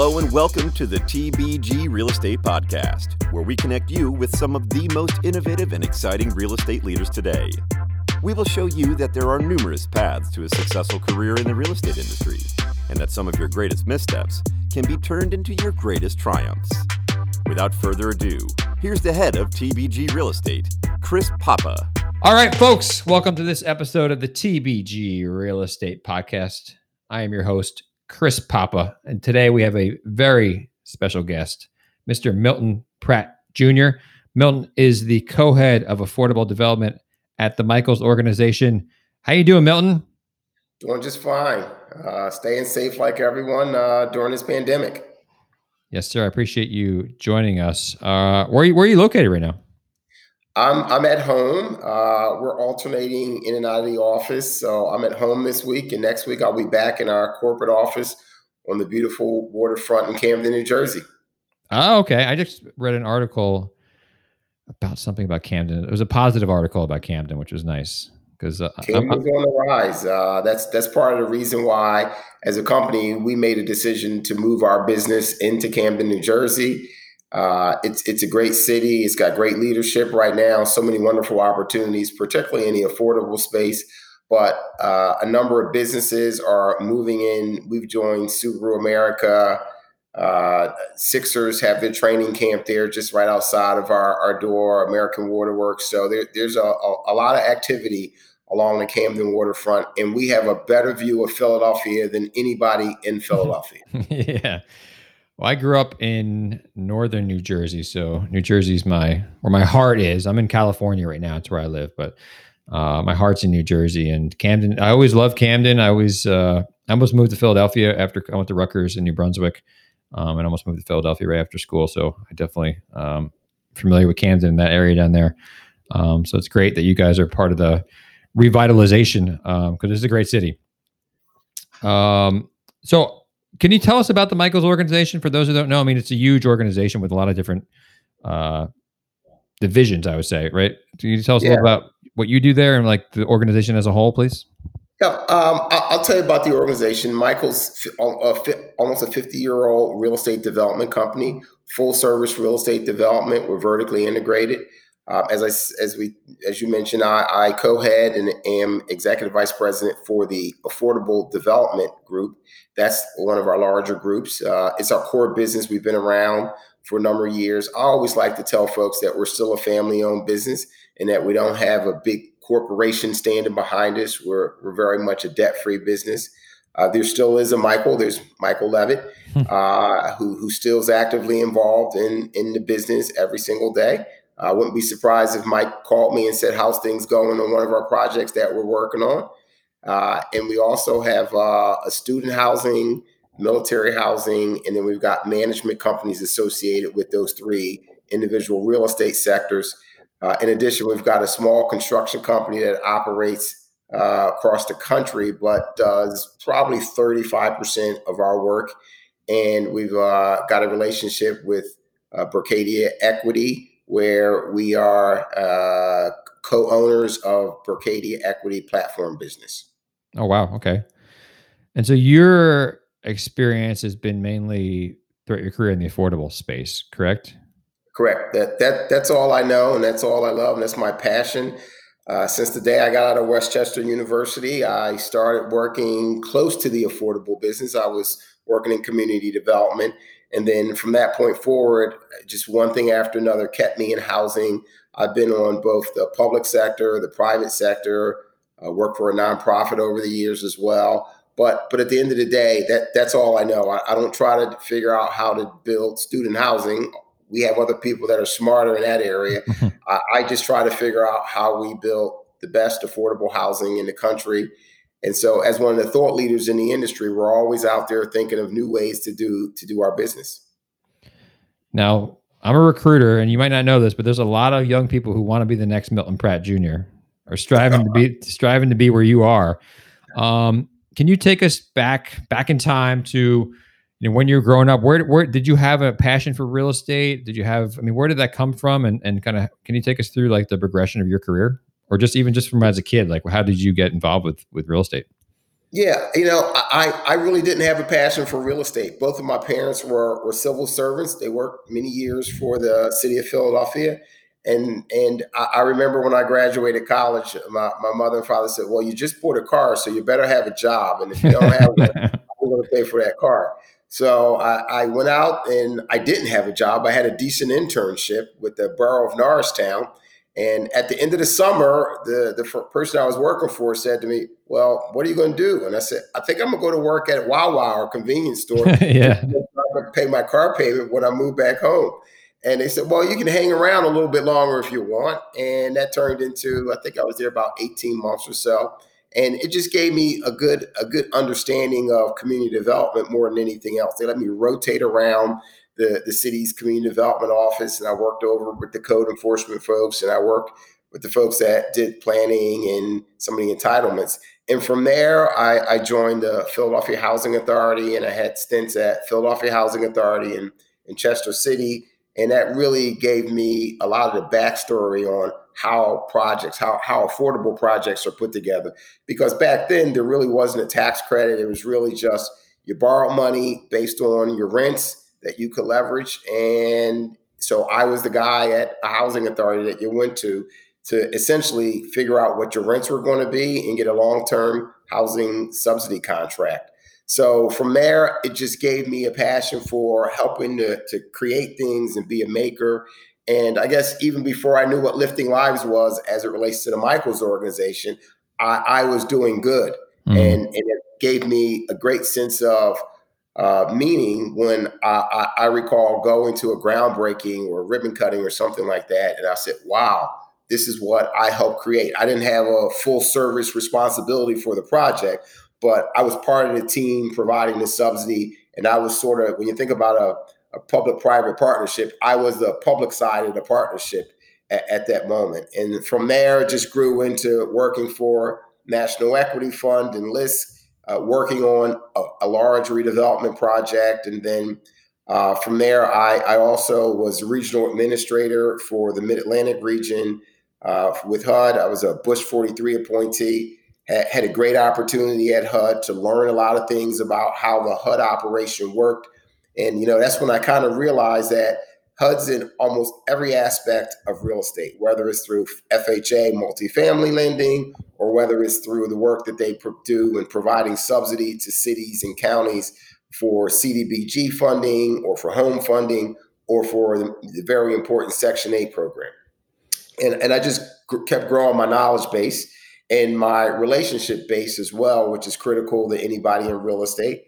Hello and welcome to the TBG Real Estate Podcast, where we connect you with some of the most innovative and exciting real estate leaders today. We will show you that there are numerous paths to a successful career in the real estate industry, and that some of your greatest missteps can be turned into your greatest triumphs. Without further ado, here's the head of TBG Real Estate, Chris Papa. All right, folks, welcome to this episode of the TBG Real Estate Podcast. I am your host, Chris Papa. And today we have a very special guest, Mr. Milton Pratt Jr. Milton is the co-head of affordable development at the Michaels organization. How you doing, Milton? Doing just fine. Uh, staying safe like everyone uh, during this pandemic. Yes, sir. I appreciate you joining us. Uh, where, are you, where are you located right now? I'm I'm at home. Uh, we're alternating in and out of the office, so I'm at home this week, and next week I'll be back in our corporate office on the beautiful waterfront in Camden, New Jersey. Oh, okay. I just read an article about something about Camden. It was a positive article about Camden, which was nice because uh, Camden's on the rise. Uh, that's that's part of the reason why, as a company, we made a decision to move our business into Camden, New Jersey. Uh, it's it's a great city. It's got great leadership right now. So many wonderful opportunities, particularly in the affordable space. But uh, a number of businesses are moving in. We've joined Subaru America. Uh, Sixers have their training camp there, just right outside of our, our door. American Waterworks. So there, there's a, a, a lot of activity along the Camden waterfront, and we have a better view of Philadelphia than anybody in Philadelphia. yeah. Well, I grew up in northern New Jersey, so New Jersey's my where my heart is. I'm in California right now; it's where I live, but uh, my heart's in New Jersey and Camden. I always loved Camden. I always uh, I almost moved to Philadelphia after I went to Rutgers in New Brunswick, um, and almost moved to Philadelphia right after school. So I definitely um, familiar with Camden, and that area down there. Um, so it's great that you guys are part of the revitalization because um, it's a great city. Um, so can you tell us about the Michaels organization for those who don't know? I mean, it's a huge organization with a lot of different uh, divisions. I would say, right? Can you tell us yeah. a little about what you do there and like the organization as a whole, please? Yeah, um, I'll tell you about the organization. Michael's almost a 50 year old real estate development company, full service real estate development. We're vertically integrated. Uh, as I as we as you mentioned, I, I co-head and am executive vice president for the Affordable Development Group. That's one of our larger groups. Uh, it's our core business. We've been around for a number of years. I always like to tell folks that we're still a family-owned business and that we don't have a big corporation standing behind us. We're we're very much a debt-free business. Uh, there still is a Michael. There's Michael Levitt, hmm. uh, who who still is actively involved in in the business every single day. I wouldn't be surprised if Mike called me and said, How's things going on one of our projects that we're working on? Uh, and we also have uh, a student housing, military housing, and then we've got management companies associated with those three individual real estate sectors. Uh, in addition, we've got a small construction company that operates uh, across the country, but does probably 35% of our work. And we've uh, got a relationship with uh, Berkadia Equity, where we are uh, co-owners of Berkadia Equity Platform Business. Oh wow, okay. And so your experience has been mainly throughout your career in the affordable space, correct? Correct. That that that's all I know, and that's all I love, and that's my passion. Uh, since the day I got out of West Chester University, I started working close to the affordable business. I was working in community development and then from that point forward, just one thing after another kept me in housing. I've been on both the public sector, the private sector, uh, worked for a nonprofit over the years as well. But but at the end of the day, that that's all I know. I, I don't try to figure out how to build student housing. We have other people that are smarter in that area. I, I just try to figure out how we build the best affordable housing in the country and so, as one of the thought leaders in the industry, we're always out there thinking of new ways to do to do our business. Now, I'm a recruiter, and you might not know this, but there's a lot of young people who want to be the next Milton Pratt Jr. or striving to be striving to be where you are. Um, can you take us back back in time to you know when you were growing up? Where where did you have a passion for real estate? Did you have? I mean, where did that come from? And and kind of can you take us through like the progression of your career? or just even just from as a kid like how did you get involved with with real estate Yeah, you know, I, I really didn't have a passion for real estate. Both of my parents were, were civil servants. They worked many years for the city of Philadelphia. And and I, remember when I graduated college, my, my mother and father said, Well, you just bought a car, so you better have a job. And if you don't have one, I'm going to pay for that car. So I, I, went out and I didn't have a job. I had a decent internship with the borough of Norristown. And at the end of the summer, the, the person I was working for said to me, Well, what are you going to do? And I said, I think I'm going to go to work at Wawa or convenience store. yeah. pay my car payment when I move back home. And they said, Well, you can hang around a little bit longer if you want. And that turned into, I think I was there about 18 months or so and it just gave me a good a good understanding of community development more than anything else. They let me rotate around the the city's community development office, and I worked over with the code enforcement folks, and I worked with the folks that did planning and some of the entitlements. And from there, I, I joined the Philadelphia Housing Authority, and I had stints at Philadelphia Housing Authority and in Chester City, and that really gave me a lot of the backstory on how projects, how how affordable projects are put together. Because back then there really wasn't a tax credit. It was really just you borrow money based on your rents that you could leverage. And so I was the guy at a housing authority that you went to to essentially figure out what your rents were going to be and get a long-term housing subsidy contract. So from there, it just gave me a passion for helping to, to create things and be a maker and I guess even before I knew what Lifting Lives was as it relates to the Michaels organization, I, I was doing good. Mm. And, and, it gave me a great sense of uh, meaning when I, I, I, recall going to a groundbreaking or ribbon cutting or something like that. And I said, wow, this is what I helped create. I didn't have a full service responsibility for the project, but I was part of the team providing the subsidy. And I was sort of, when you think about a, a public-private partnership. I was the public side of the partnership at, at that moment, and from there, it just grew into working for National Equity Fund and LISC, uh, working on a, a, large redevelopment project, and then. Uh, from there, I, I, also was regional administrator for the Mid Atlantic region uh, with HUD. I was a Bush 43 appointee. Had, a great opportunity at HUD to learn a lot of things about how the HUD operation worked and, you know, that's when I kind of realized that HUD's in almost every aspect of real estate, whether it's through FHA multifamily lending or whether it's through the work that they do in providing subsidy to cities and counties for CDBG funding or for home funding or for the, the very important Section 8 program. And, and I just kept growing my knowledge base and my relationship base as well, which is critical to anybody in real estate.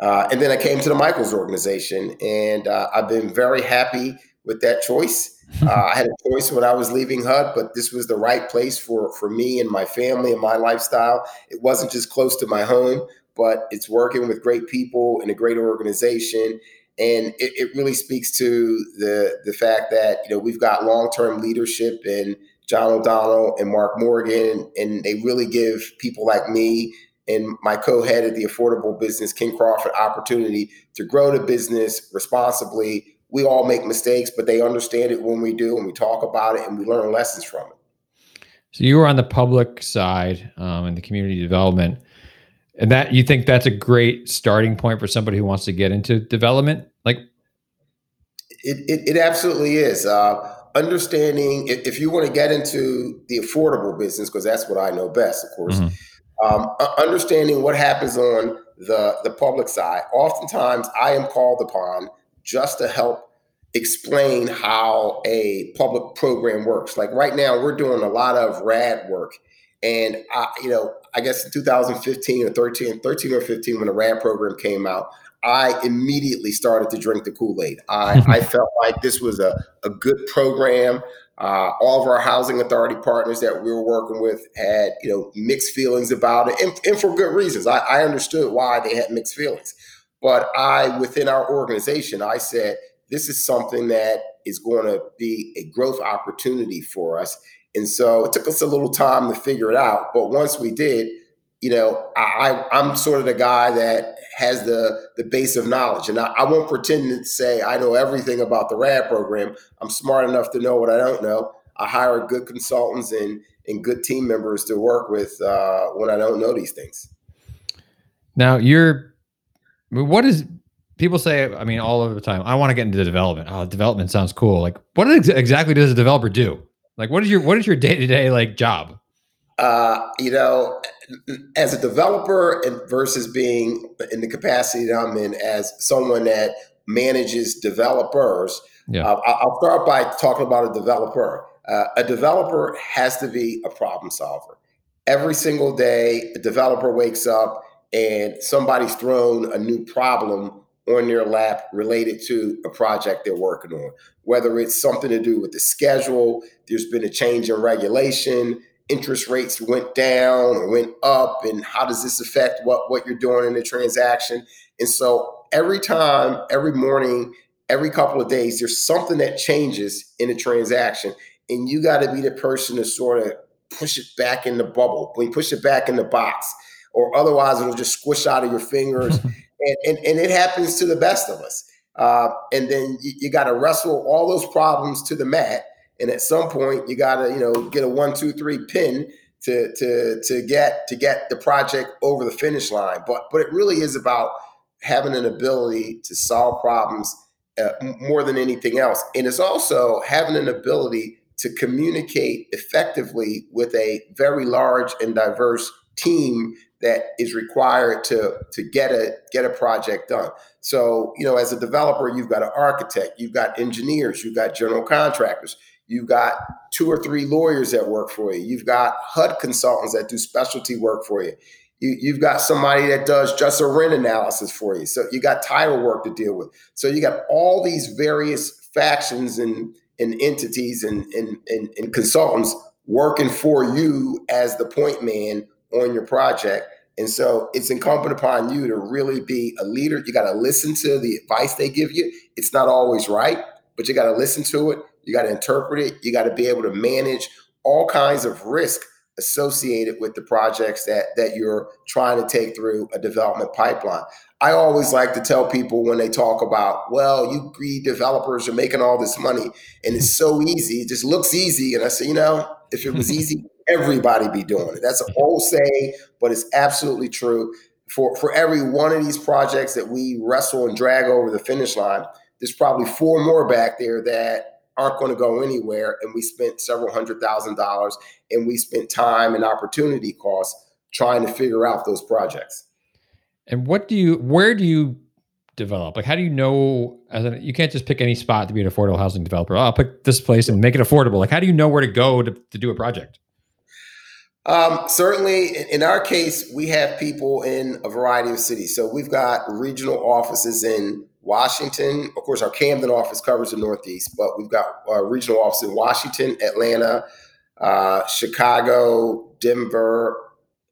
Uh, and then I came to the Michaels organization, and uh, I've been very happy with that choice. Uh, I had a choice when I was leaving HUD, but this was the right place for for me and my family and my lifestyle. It wasn't just close to my home, but it's working with great people in a great organization, and it, it really speaks to the the fact that you know we've got long term leadership and John O'Donnell and Mark Morgan, and they really give people like me and my co-head of the affordable business, Ken Crawford, opportunity to grow the business responsibly. We all make mistakes, but they understand it when we do, and we talk about it, and we learn lessons from it. So you were on the public side um, and the community development, and that you think that's a great starting point for somebody who wants to get into development. Like, it it, it absolutely is. Uh, understanding if, if, you want to get into the affordable business, because that's what I know best, of course. Mm-hmm um, understanding what happens on the the public side. Oftentimes, I am called upon just to help explain how a public program works. Like right now, we're doing a lot of RAD work, and I, you know, I guess in 2015 or 13, 13 or 15, when the RAD program came out, I immediately started to drink the Kool Aid. I, I felt like this was a, a good program. Uh, all of our housing authority partners that we were working with had, you know, mixed feelings about it, and, and for good reasons. I, I understood why they had mixed feelings, but I, within our organization, I said this is something that is going to be a growth opportunity for us. And so it took us a little time to figure it out, but once we did, you know, I, I'm sort of the guy that has the the base of knowledge, and I, I, won't pretend to say I know everything about the RAD program. I'm smart enough to know what I don't know. I hire good consultants and and good team members to work with uh, when I don't know these things. Now you're what is people say i mean all of the time i want to get into development oh development sounds cool like what ex- exactly does a developer do like what is your what is your day-to-day like job uh, you know as a developer and versus being in the capacity that i'm in as someone that manages developers yeah. Uh, i'll start by talking about a developer. Uh, a developer has to be a problem solver. Every single day a developer wakes up and somebody's thrown a new problem on their lap related to a project they're working on, whether it's something to do with the schedule, there's been a change in regulation, interest rates went down or went up, and how does this affect what, what you're doing in the transaction? And so every time, every morning, every couple of days, there's something that changes in a transaction. And you got to be the person to sort of push it back in the bubble, when you push it back in the box, or otherwise it'll just squish out of your fingers and, and, and it happens to the best of us. Uh, and then you, you got to wrestle all those problems to the mat. And at some point, you got to you know get a one, two, three pin to to to get to get the project over the finish line. But but it really is about having an ability to solve problems uh, more than anything else. And it's also having an ability to communicate effectively with a very large and diverse team that is required to to get a get a project done. So, you know, as a developer, you've got an architect, you've got engineers, you've got general contractors, you've got two or three lawyers that work for you, you've got HUD consultants that do specialty work for you. You, have got somebody that does just a rent analysis for you. So you got title work to deal with. So you got all these various factions and, and entities and, and, and, and consultants working for you as the point man on your project. And so it's incumbent upon you to really be a leader. You got to listen to the advice they give you. It's not always right, but you got to listen to it. You got to interpret it. You got to be able to manage all kinds of risk associated with the projects that that you're trying to take through a development pipeline. I always like to tell people when they talk about, well, you greed developers are making all this money and it's so easy, it just looks easy. And I say, you know, if it was easy, everybody be doing it. That's an old saying, but it's absolutely true. For for every one of these projects that we wrestle and drag over the finish line, there's probably four more back there that aren't going to go anywhere. And we spent several hundred thousand dollars and we spent time and opportunity costs trying to figure out those projects. And what do you where do you develop? Like, how do you know? As a, you can't just pick any spot to be an affordable housing developer. Oh, I'll pick this place and make it affordable. Like, how do you know where to go to, to do a project? Um, certainly, in our case, we have people in a variety of cities. So we've got regional offices in Washington. Of course, our Camden office covers the Northeast, but we've got a regional office in Washington, Atlanta, uh, Chicago, Denver,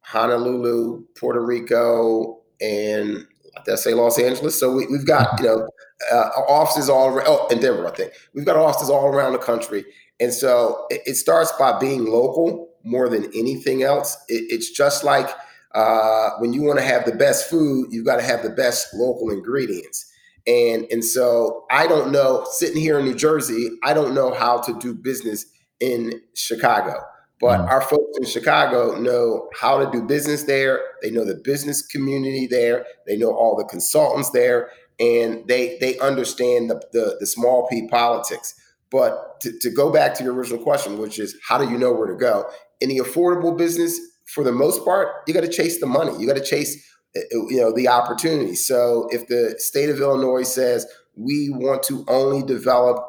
Honolulu, Puerto Rico, and I say Los Angeles? So we, have got you know uh, offices all around. Oh, in Denver, I think we've got offices all around the country, and so it, it starts by being local more than anything else. It, it's just like uh, when you want to have the best food, you've got to have the best local ingredients. And and so I don't know. Sitting here in New Jersey, I don't know how to do business in Chicago. But mm our folks in Chicago know how to do business there. They know the business community there. They know all the consultants there, and they they understand the the, the small p politics. But to, to go back to your original question, which is how do you know where to go? in the affordable business, for the most part, you got to chase the money. You got to chase, you know, the opportunity. So if the state of Illinois says we want to only develop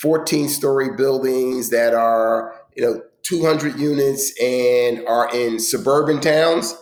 14 story buildings that are, you know, 200 units and are in suburban towns,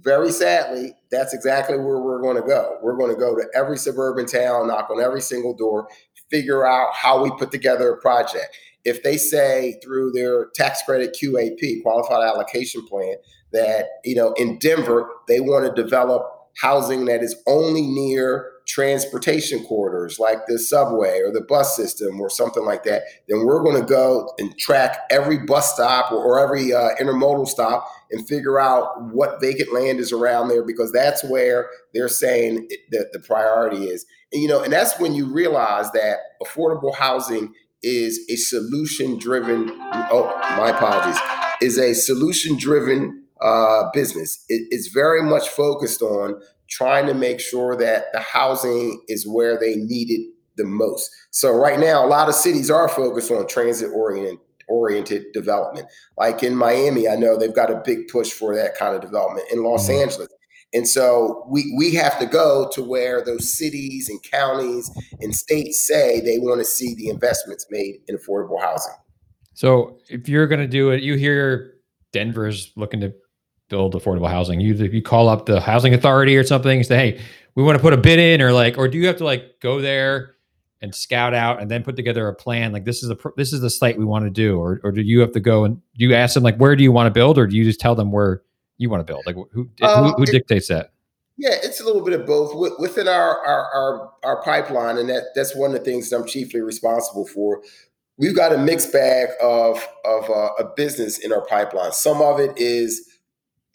very sadly, that's exactly where we're going to go. We're going to go to every suburban town, knock on every single door, figure out how we put together a project if they say through their tax credit QAP, qualified allocation plan, that you know in Denver they want to develop housing that is only near transportation corridors like the subway or the bus system or something like that, then we're going to go and track every bus stop or, or every uh, intermodal stop and figure out what vacant land is around there because that's where they're saying that the priority is. And, you know, and that's when you realize that affordable housing is a solution driven, oh, my apologies, is a solution driven uh, business. It, it's very much focused on trying to make sure that the housing is where they need it the most. So right now, a lot of cities are focused on transit oriented oriented development. Like in Miami, I know they've got a big push for that kind of development. In Los mm-hmm. Angeles, and so we we have to go to where those cities and counties and states say they want to see the investments made in affordable housing. So if you're going to do it, you hear Denver's looking to build affordable housing. You you call up the housing authority or something and say, "Hey, we want to put a bid in," or like, or do you have to like go there and scout out and then put together a plan? Like this is a this is the site we want to do, or or do you have to go and do you ask them like where do you want to build, or do you just tell them where you want to build? Like who um, who, who it, dictates that? Yeah, it's a little bit of both within our, our our our pipeline, and that that's one of the things that I'm chiefly responsible for. We've got a mixed bag of of uh, a business in our pipeline. Some of it is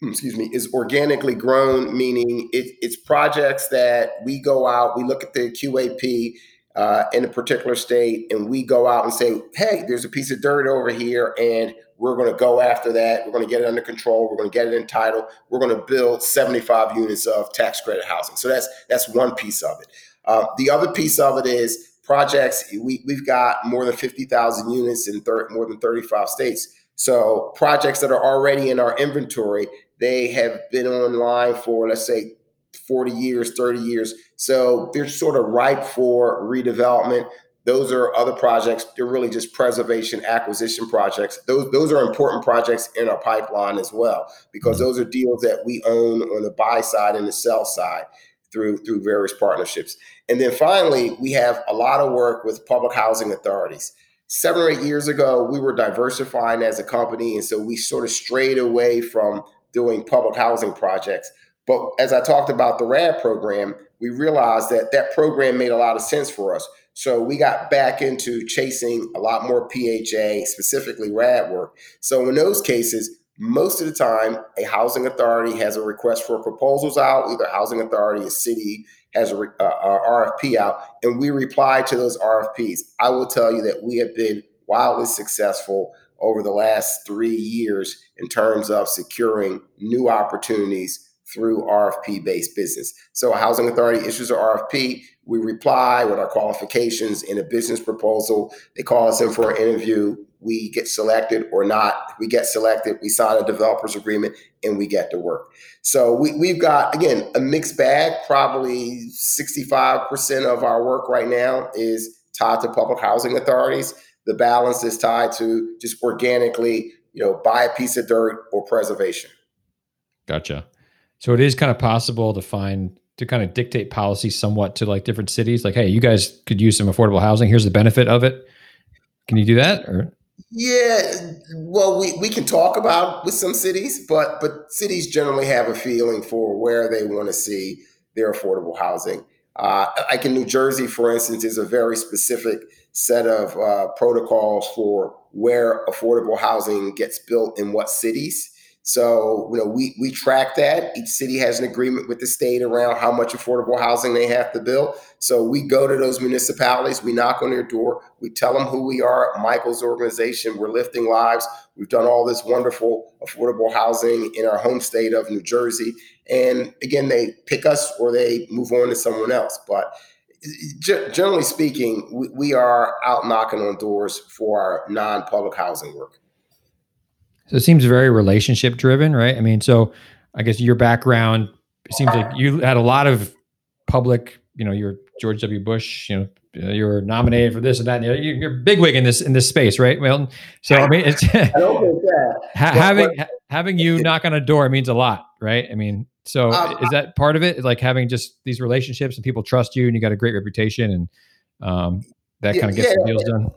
excuse me, is organically grown, meaning it, it's projects that we go out, we look at the QAP uh, in a particular state, and we go out and say, hey, there's a piece of dirt over here, and we're going to go after that. We're going to get it under control. We're going to get it entitled. We're going to build 75 units of tax credit housing. So that's that's one piece of it. Uh, the other piece of it is projects. We, we've got more than 50,000 units in thir- more than 35 states. So projects that are already in our inventory, they have been online for let's say 40 years, 30 years. So they're sort of ripe for redevelopment. Those are other projects. They're really just preservation acquisition projects. Those those are important projects in our pipeline as well because those are deals that we own on the buy side and the sell side through through various partnerships. And then finally, we have a lot of work with public housing authorities. Seven or eight years ago, we were diversifying as a company, and so we sort of strayed away from doing public housing projects. But as I talked about the RAD program, we realized that that program made a lot of sense for us. So we got back into chasing a lot more PHA, specifically RAD work. So in those cases, most of the time, a housing authority has a request for proposals out. Either housing authority, a city has a, uh, a, a RFP out, and we reply to those RFPs. I will tell you that we have been wildly successful over the last three years in terms of securing new opportunities through RFP based business. So a housing authority issues an RFP. We reply with our qualifications in a business proposal. They call us in for an interview. We get selected or not. We get selected. We sign a developer's agreement and we get to work. So we, we've got, again, a mixed bag. Probably 65% of our work right now is tied to public housing authorities. The balance is tied to just organically, you know, buy a piece of dirt or preservation. Gotcha. So it is kind of possible to find to kind of dictate policy somewhat to like different cities. Like, hey, you guys could use some affordable housing. Here's the benefit of it. Can you do that? Or yeah, well, we, we can talk about with some cities, but but cities generally have a feeling for where they want to see their affordable housing. Uh, like in New Jersey, for instance, is a very specific set of uh, protocols for where affordable housing gets built in what cities. So, you know, we we track that. Each city has an agreement with the state around how much affordable housing they have to build. So we go to those municipalities, we knock on their door, we tell them who we are, Michaels organization, we're lifting lives. We've done all this wonderful affordable housing in our home state of New Jersey. And again, they pick us or they move on to someone else. But generally speaking, we are out knocking on doors for our non-public housing work. So it seems very relationship driven, right? I mean, so I guess your background it seems like you had a lot of public, you know, you're George W. Bush, you know, uh, you were nominated for this and that. And you're bigwig in this in this space, right? Well, so I mean, it's having having you knock on a door means a lot, right? I mean, so um, is that part of it? Like having just these relationships and people trust you, and you got a great reputation, and um, that yeah, kind of gets yeah, the deals done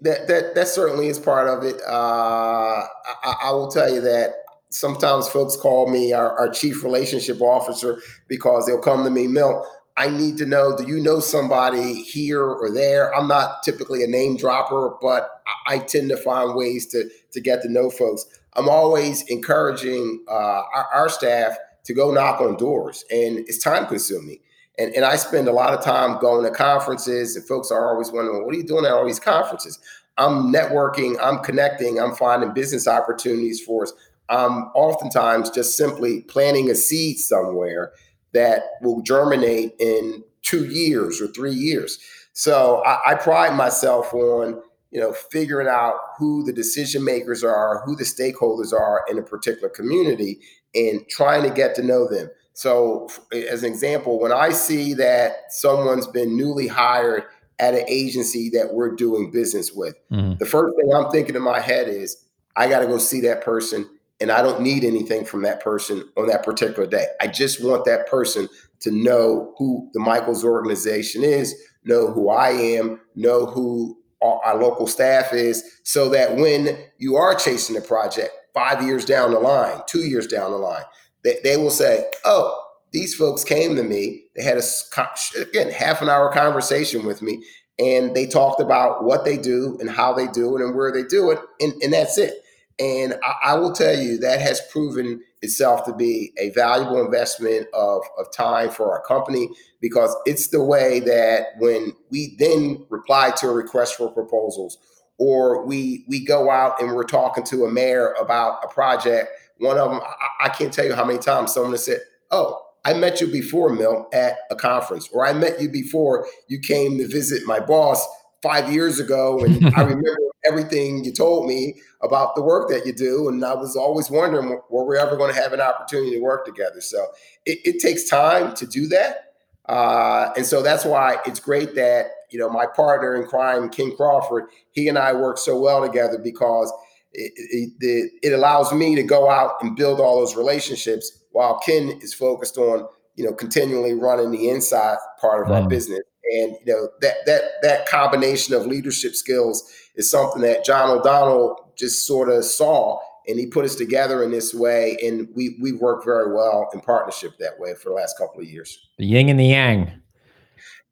that that that certainly is part of it. Uh, I, I, will tell you that sometimes folks call me our, our, chief relationship officer because they'll come to me, Milt. I need to know, do you know somebody here or there? I'm not typically a name dropper, but I, I tend to find ways to to get to know folks. I'm always encouraging uh, our, our staff to go knock on doors, and it's time consuming. And, and I spend a lot of time going to conferences, and folks are always wondering, what are you doing at all these conferences? I'm networking, I'm connecting, I'm finding business opportunities for us. I'm oftentimes just simply planting a seed somewhere that will germinate in two years or three years. So I, I pride myself on you know figuring out who the decision makers are, who the stakeholders are in a particular community, and trying to get to know them. So, as an example, when I see that someone's been newly hired at an agency that we're doing business with, mm-hmm. the first thing I'm thinking in my head is, I got to go see that person, and I don't need anything from that person on that particular day. I just want that person to know who the Michaels organization is, know who I am, know who our, our local staff is, so that when you are chasing a project five years down the line, two years down the line, they, they will say, oh, these folks came to me. They had a again half an hour conversation with me, and they talked about what they do and how they do it and where they do it, and, and that's it. And I, I, will tell you that has proven itself to be a valuable investment of, of time for our company because it's the way that when we then reply to a request for proposals or we we go out and we're talking to a mayor about a project one of them, I, I can't tell you how many times someone has said, "Oh, I met you before, Milt, at a conference, or I met you before you came to visit my boss five years ago, and I remember everything you told me about the work that you do, and I was always wondering were we ever going to have an opportunity to work together. So it, it takes time to do that, uh, and so that's why it's great that you know my partner in crime, Ken Crawford, he and I work so well together because it, it, it, allows me to go out and build all those relationships while Ken is focused on you know continually running the inside part of mm. our business. And you know that that that combination of leadership skills is something that John O'Donnell just sort of saw, and he put us together in this way, and we we work very well in partnership that way for the last couple of years. The yin and the yang.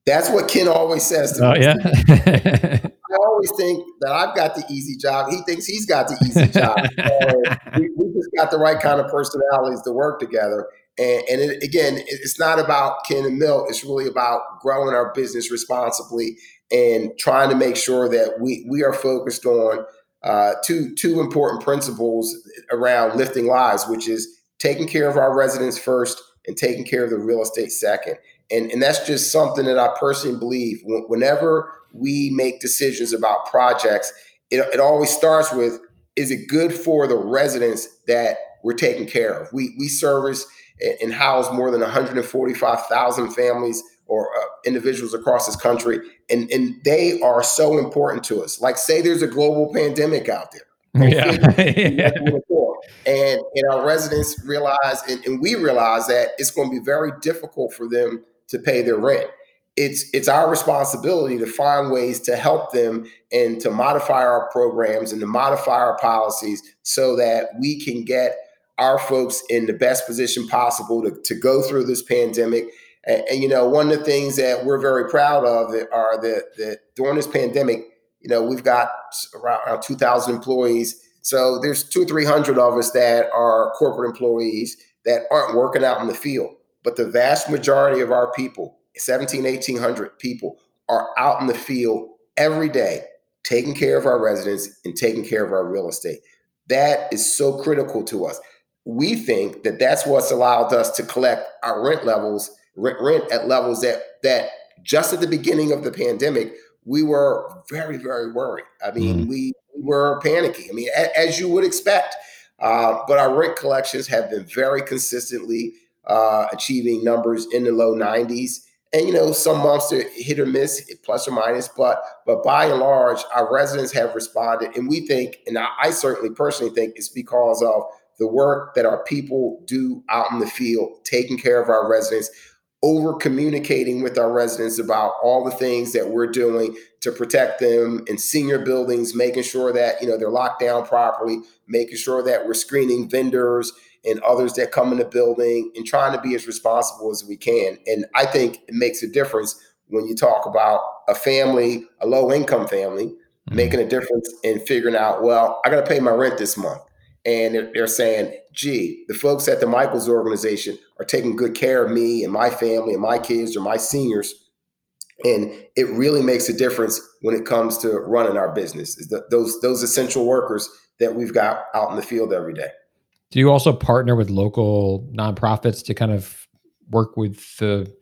That's what Ken always says to oh, me. yeah. I always think that I've got the easy job. He thinks he's got the easy job. we, we, just got the right kind of personalities to work together. And, and it, again, it's not about Ken and Milt. It's really about growing our business responsibly and trying to make sure that we we are focused on uh, two two important principles around lifting lives, which is taking care of our residents first and taking care of the real estate second. And, and that's just something that I personally believe. Whenever we make decisions about projects, it, it always starts with is it good for the residents that we're taking care of? We, we service and house more than 145,000 families or uh, individuals across this country, and, and they are so important to us. Like, say there's a global pandemic out there. Yeah. and, and our residents realize, and, and we realize that it's going to be very difficult for them to pay their rent it's it's our responsibility to find ways to help them and to modify our programs and to modify our policies so that we can get our folks in the best position possible to, to go through this pandemic. And, and you know, one of the things that we're very proud of are that, that during this pandemic, you know, we've got around, around 2,000 employees. So there's two, 300 of us that are corporate employees that aren't working out in the field. But the vast majority of our people 17, 1800 people are out in the field every day taking care of our residents and taking care of our real estate. That is so critical to us. We think that that's what's allowed us to collect our rent levels, rent, at levels that that just at the beginning of the pandemic, we were very, very worried. I mean, mm. we, we were panicky. I mean, a, as you would expect. Uh, but our rent collections have been very consistently uh, achieving numbers in the low 90s and you know some months are hit or miss plus or minus but but by and large our residents have responded and we think and I, I, certainly personally think it's because of the work that our people do out in the field taking care of our residents over communicating with our residents about all the things that we're doing to protect them in senior buildings making sure that you know they're locked down properly making sure that we're screening vendors and others that come in the building and trying to be as responsible as we can. And I think it makes a difference when you talk about a family, a low income family, mm-hmm. making a difference in figuring out, well, I got to pay my rent this month. And they're, saying, gee, the folks at the Michaels organization are taking good care of me and my family and my kids or my seniors. And it really makes a difference when it comes to running our business. Is the, those those essential workers that we've got out in the field every day. Do you also partner with local nonprofits to kind of work with the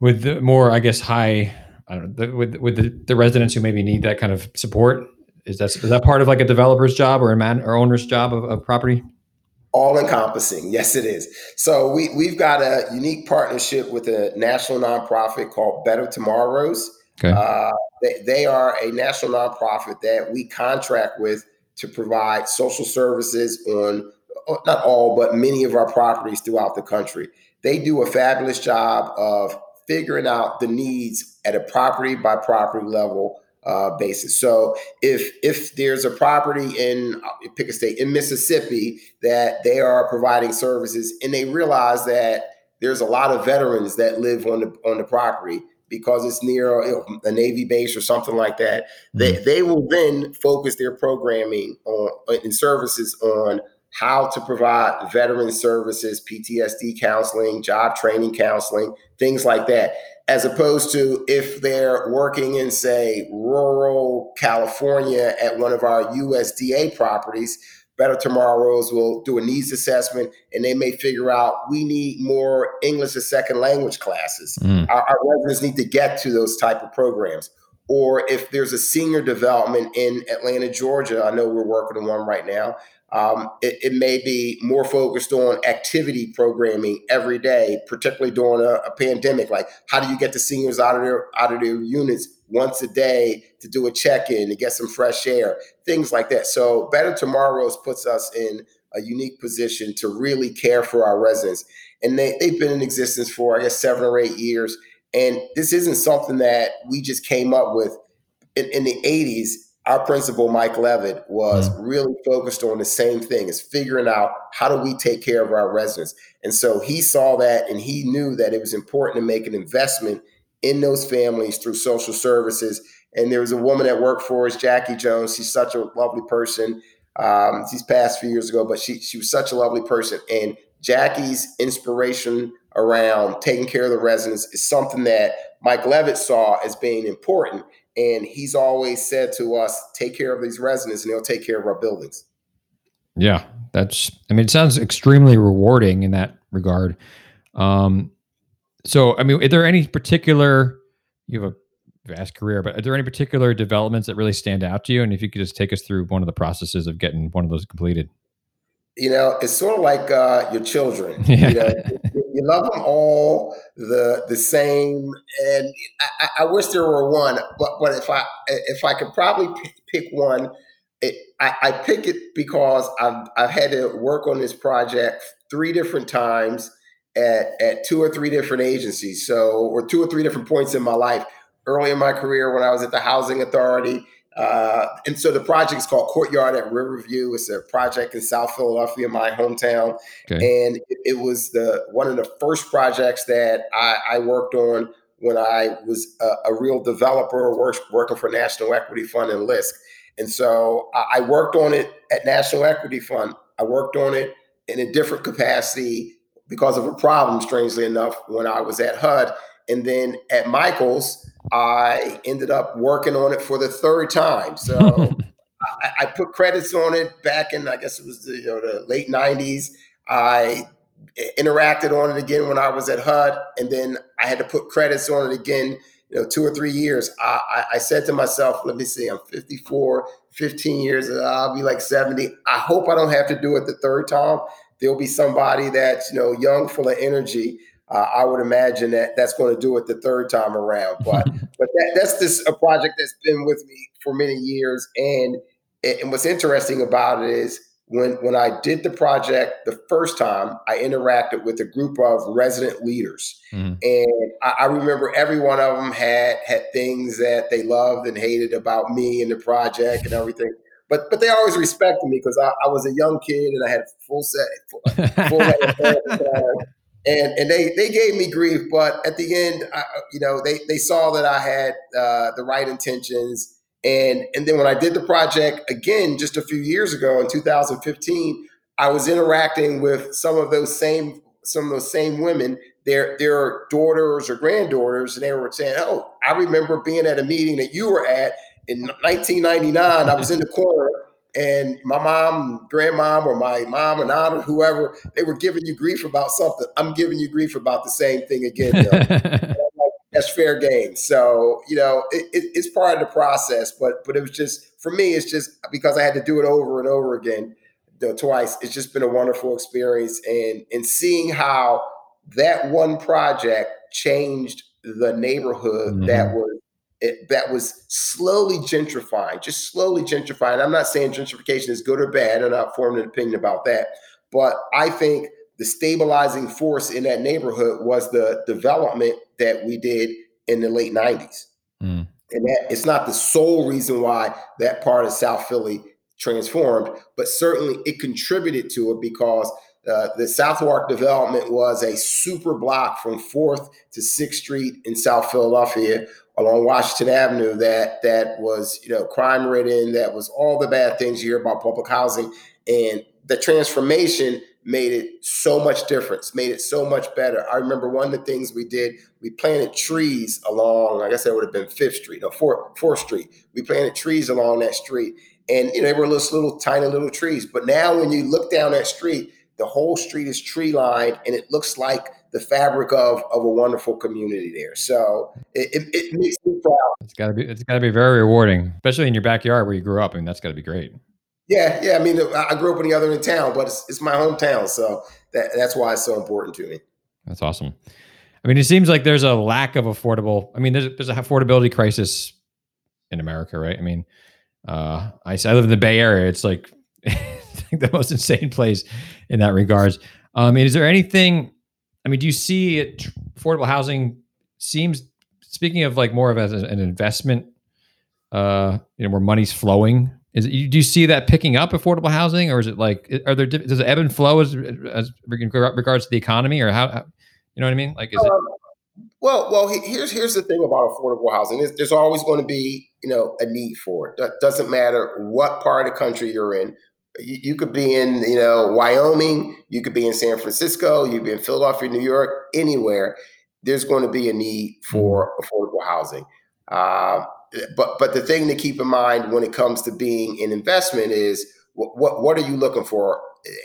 with the more, I guess, high, I don't know, the, with with the, the residents who maybe need that kind of support? Is that is that part of like a developer's job or a man or owner's job of, of property? All encompassing. Yes, it is. So we, we've got a unique partnership with a national nonprofit called Better Tomorrows. Okay. Uh, they, they are a national nonprofit that we contract with to provide social services on uh, not all, but many of our properties throughout the country. They do a fabulous job of figuring out the needs at a property by property level uh, basis. So if if there's a property in uh, pick a state in Mississippi that they are providing services and they realize that there's a lot of veterans that live on the on the property because it's near a Navy base or something like that, mm-hmm. they they will then focus their programming on and services on how to provide veteran services, PTSD counseling, job training counseling, things like that as opposed to if they're working in, say, rural California at one of our USDA properties, Better Tomorrows will do a needs assessment and they may figure out we need more English as second language classes. Mm. Our, our residents need to get to those type of programs. Or if there's a senior development in Atlanta, Georgia, I know we're working on one right now um, it, it, may be more focused on activity programming every day, particularly during a, a, pandemic. Like, how do you get the seniors out of their out of their units once a day to do a check in to get some fresh air, things like that. So, Better Tomorrows puts us in a unique position to really care for our residents, and they they've been in existence for I guess seven or eight years. And this isn't something that we just came up with in, in the '80s our principal, Mike Levitt, was mm-hmm. really focused on the same thing is figuring out how do we take care of our residents. And so he saw that and he knew that it was important to make an investment in those families through social services. And there was a woman that worked for us, Jackie Jones. She's such a lovely person. Um, she's passed a few years ago, but she she was such a lovely person. And Jackie's inspiration around taking care of the residents is something that Mike Levitt saw as being important. And he's always said to us, take care of these residents and they'll take care of our buildings. Yeah, that's, I mean, it sounds extremely rewarding in that regard. Um, so, I mean, are there any particular, you have a vast career, but are there any particular developments that really stand out to you? And if you could just take us through one of the processes of getting one of those completed you know, it's sort of like uh, your children. Yeah. You, know, you love them all the the same, and I, I, wish there were one. But but if I if I could probably pick one, it, I, I pick it because I've I've had to work on this project three different times at at two or three different agencies. So or two or three different points in my life. Early in my career, when I was at the housing authority uh, and so the project is called Courtyard at Riverview. It's a project in South Philadelphia, my hometown, okay. and it, it, was the one of the first projects that I, I worked on when I was a, a real developer, work, working for National Equity Fund and LISC. And so I, I worked on it at National Equity Fund. I worked on it in a different capacity because of a problem, strangely enough, when I was at HUD. And then at Michaels, I ended up working on it for the third time. So I, I, put credits on it back in, I guess it was the, you know, the late 90s. I interacted on it again when I was at HUD, and then I had to put credits on it again, you know, two or three years. I, I, I said to myself, let me see, I'm 54, 15 years, I'll be like 70. I hope I don't have to do it the third time. There'll be somebody that's, you know, young, full of energy uh, I would imagine that that's going to do it the third time around. But but that, that's just a project that's been with me for many years. And and what's interesting about it is when when I did the project the first time, I interacted with a group of resident leaders, mm. and I, I, remember every one of them had had things that they loved and hated about me and the project and everything. But but they always respected me because I, I, was a young kid and I had full set full, full and and they they gave me grief, but at the end, I, you know, they they saw that I had uh, the right intentions, and and then when I did the project again just a few years ago in 2015, I was interacting with some of those same some of those same women, their their daughters or granddaughters, and they were saying, "Oh, I remember being at a meeting that you were at in 1999. I was in the corner." And my mom, grandmom, or my mom and aunt or whoever, they were giving you grief about something. I'm giving you grief about the same thing again. that's fair game. So you know, it, it, it's part of the process. But but it was just for me, it's just because I had to do it over and over again, you know, twice. It's just been a wonderful experience, and and seeing how that one project changed the neighborhood mm-hmm. that was it, that was slowly gentrifying, just slowly gentrifying. I'm not saying gentrification is good or bad. I'm not forming an opinion about that, but I think the stabilizing force in that neighborhood was the development that we did in the late 90s. Mm. And that it's not the sole reason why that part of South Philly transformed, but certainly it contributed to it because uh, the Southwark development was a super block from 4th to 6th Street in South Philadelphia along Washington Avenue that that was, you know, crime ridden, that was all the bad things you hear about public housing. And the transformation made it so much difference, made it so much better. I remember one of the things we did, we planted trees along, like I guess that would have been Fifth Street or Fourth, Fourth Street. We planted trees along that street. And you know, they were little, little tiny little trees. But now when you look down that street, the whole street is tree lined and it looks like the fabric of of a wonderful community there. So it, it, it makes me proud. It's gotta be it's gotta be very rewarding, especially in your backyard where you grew up. I mean, that's gotta be great. Yeah, yeah. I mean, I grew up in the other in town, but it's, it's my hometown, so that, that's why it's so important to me. That's awesome. I mean, it seems like there's a lack of affordable. I mean, there's there's an affordability crisis in America, right? I mean, uh, I I live in the Bay Area. It's like the most insane place in that regards. Um, I mean, is there anything? I mean, do you see it, affordable housing seems speaking of like more of as an investment, uh, you know, where money's flowing is it, do you see that picking up affordable housing, or is it like are there does it ebb and flow as as regards to the economy, or how, how you know what I mean? Like is it? Um, well, well, here's here's the thing about affordable housing. There's, there's always going to be you know a need for it. It doesn't matter what part of the country you're in. You, you could be in you know Wyoming, you could be in San Francisco, you could be in Philadelphia, New York, anywhere. There's going to be a need for mm-hmm. affordable housing. Uh, but but the thing to keep in mind when it comes to being an investment is what what, what are you looking for?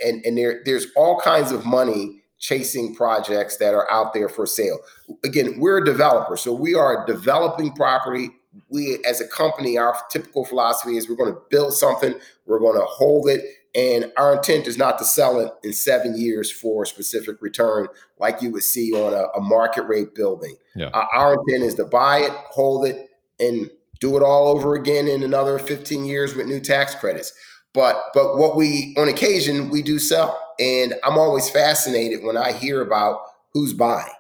And and there there's all kinds of money chasing projects that are out there for sale. Again, we're a developer, so we are developing property. We as a company, our typical philosophy is we're going to build something, we're going to hold it, and our intent is not to sell it in seven years for a specific return like you would see on a, a market rate building. Yeah. Uh, our intent is to buy it, hold it, and do it all over again in another 15 years with new tax credits. But but what we on occasion we do sell, and I'm always fascinated when I hear about who's buying.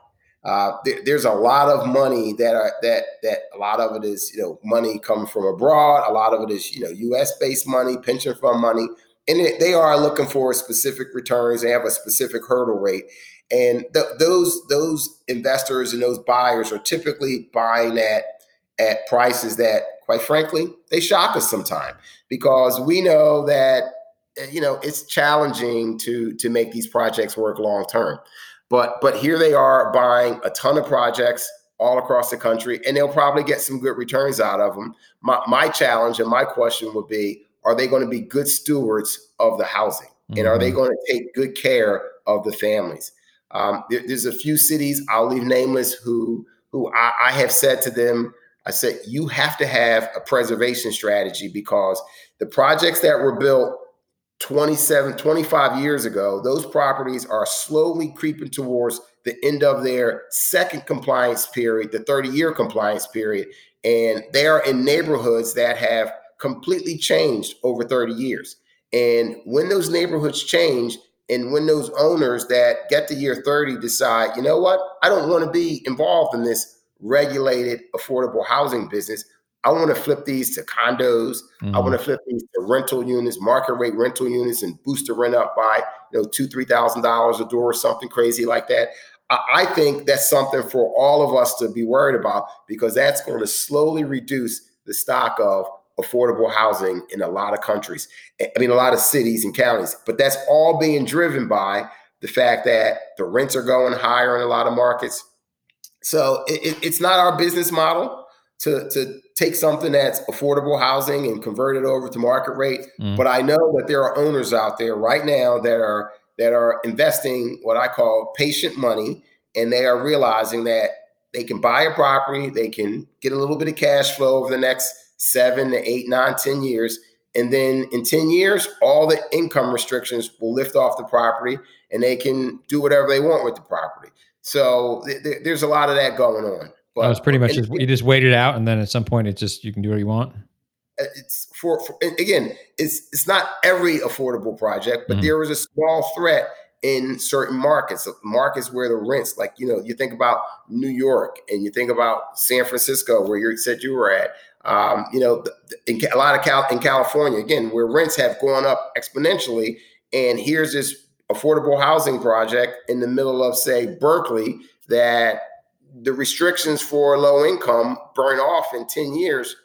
Uh, there, there's a lot of money that are that that a lot of it is you know money coming from abroad. A lot of it is you know U.S. based money, pension fund money, and it, they are looking for specific returns. They have a specific hurdle rate, and th- those those investors and those buyers are typically buying at at prices that, quite frankly, they shock us sometimes because we know that eh, you know it's challenging to to make these projects work long term. But but here they are buying a ton of projects all across the country, and they'll probably get some good returns out of them. My my challenge and my question would be: Are they going to be good stewards of the housing, mm-hmm. and are they mm-hmm. going to take good care of the families? Um, there, there's a few cities I'll leave nameless who who I, I have said to them I said, you have to have a preservation strategy because the projects that were built 27, 25 years ago, those properties are slowly creeping towards the end of their second compliance period, the 30 year compliance period. And they are in neighborhoods that have completely changed over 30 years. And when those neighborhoods change, and when those owners that get to year 30 decide, you know what, I don't want to be involved in this regulated affordable housing business. I want to flip these to condos. Mm-hmm. I want to flip these to rental units, market rate rental units, and boost the rent up by you know two, three thousand dollars a door, or something crazy like that. I think that's something for all of us to be worried about because that's going to slowly reduce the stock of affordable housing in a lot of countries. I mean, a lot of cities and counties. But that's all being driven by the fact that the rents are going higher in a lot of markets so it, it's not our business model. To, to take something that's affordable housing and convert it over to market rate. Mm. But I know that there are owners out there right now that are that are investing what I call patient money, and they are realizing that they can buy a property, they can get a little bit of cash flow over the next seven to eight, nine, ten years. And then in 10 years, all the income restrictions will lift off the property and they can do whatever they want with the property. So th- th- there's a lot of that going on. But it's pretty much just, you just wait it out, and then at some point, it just you can do what you want. Uh, it's for, for again, it's it's not every affordable project, but mm-hmm. there is a small threat in certain markets, markets where the rents, like you know, you think about New York and you think about San Francisco, where you said you were at. Um, you know, in a lot of Cal in California, again, where rents have gone up exponentially, and here's this affordable housing project in the middle of, say, Berkeley that the restrictions for low income burn off in 10 years,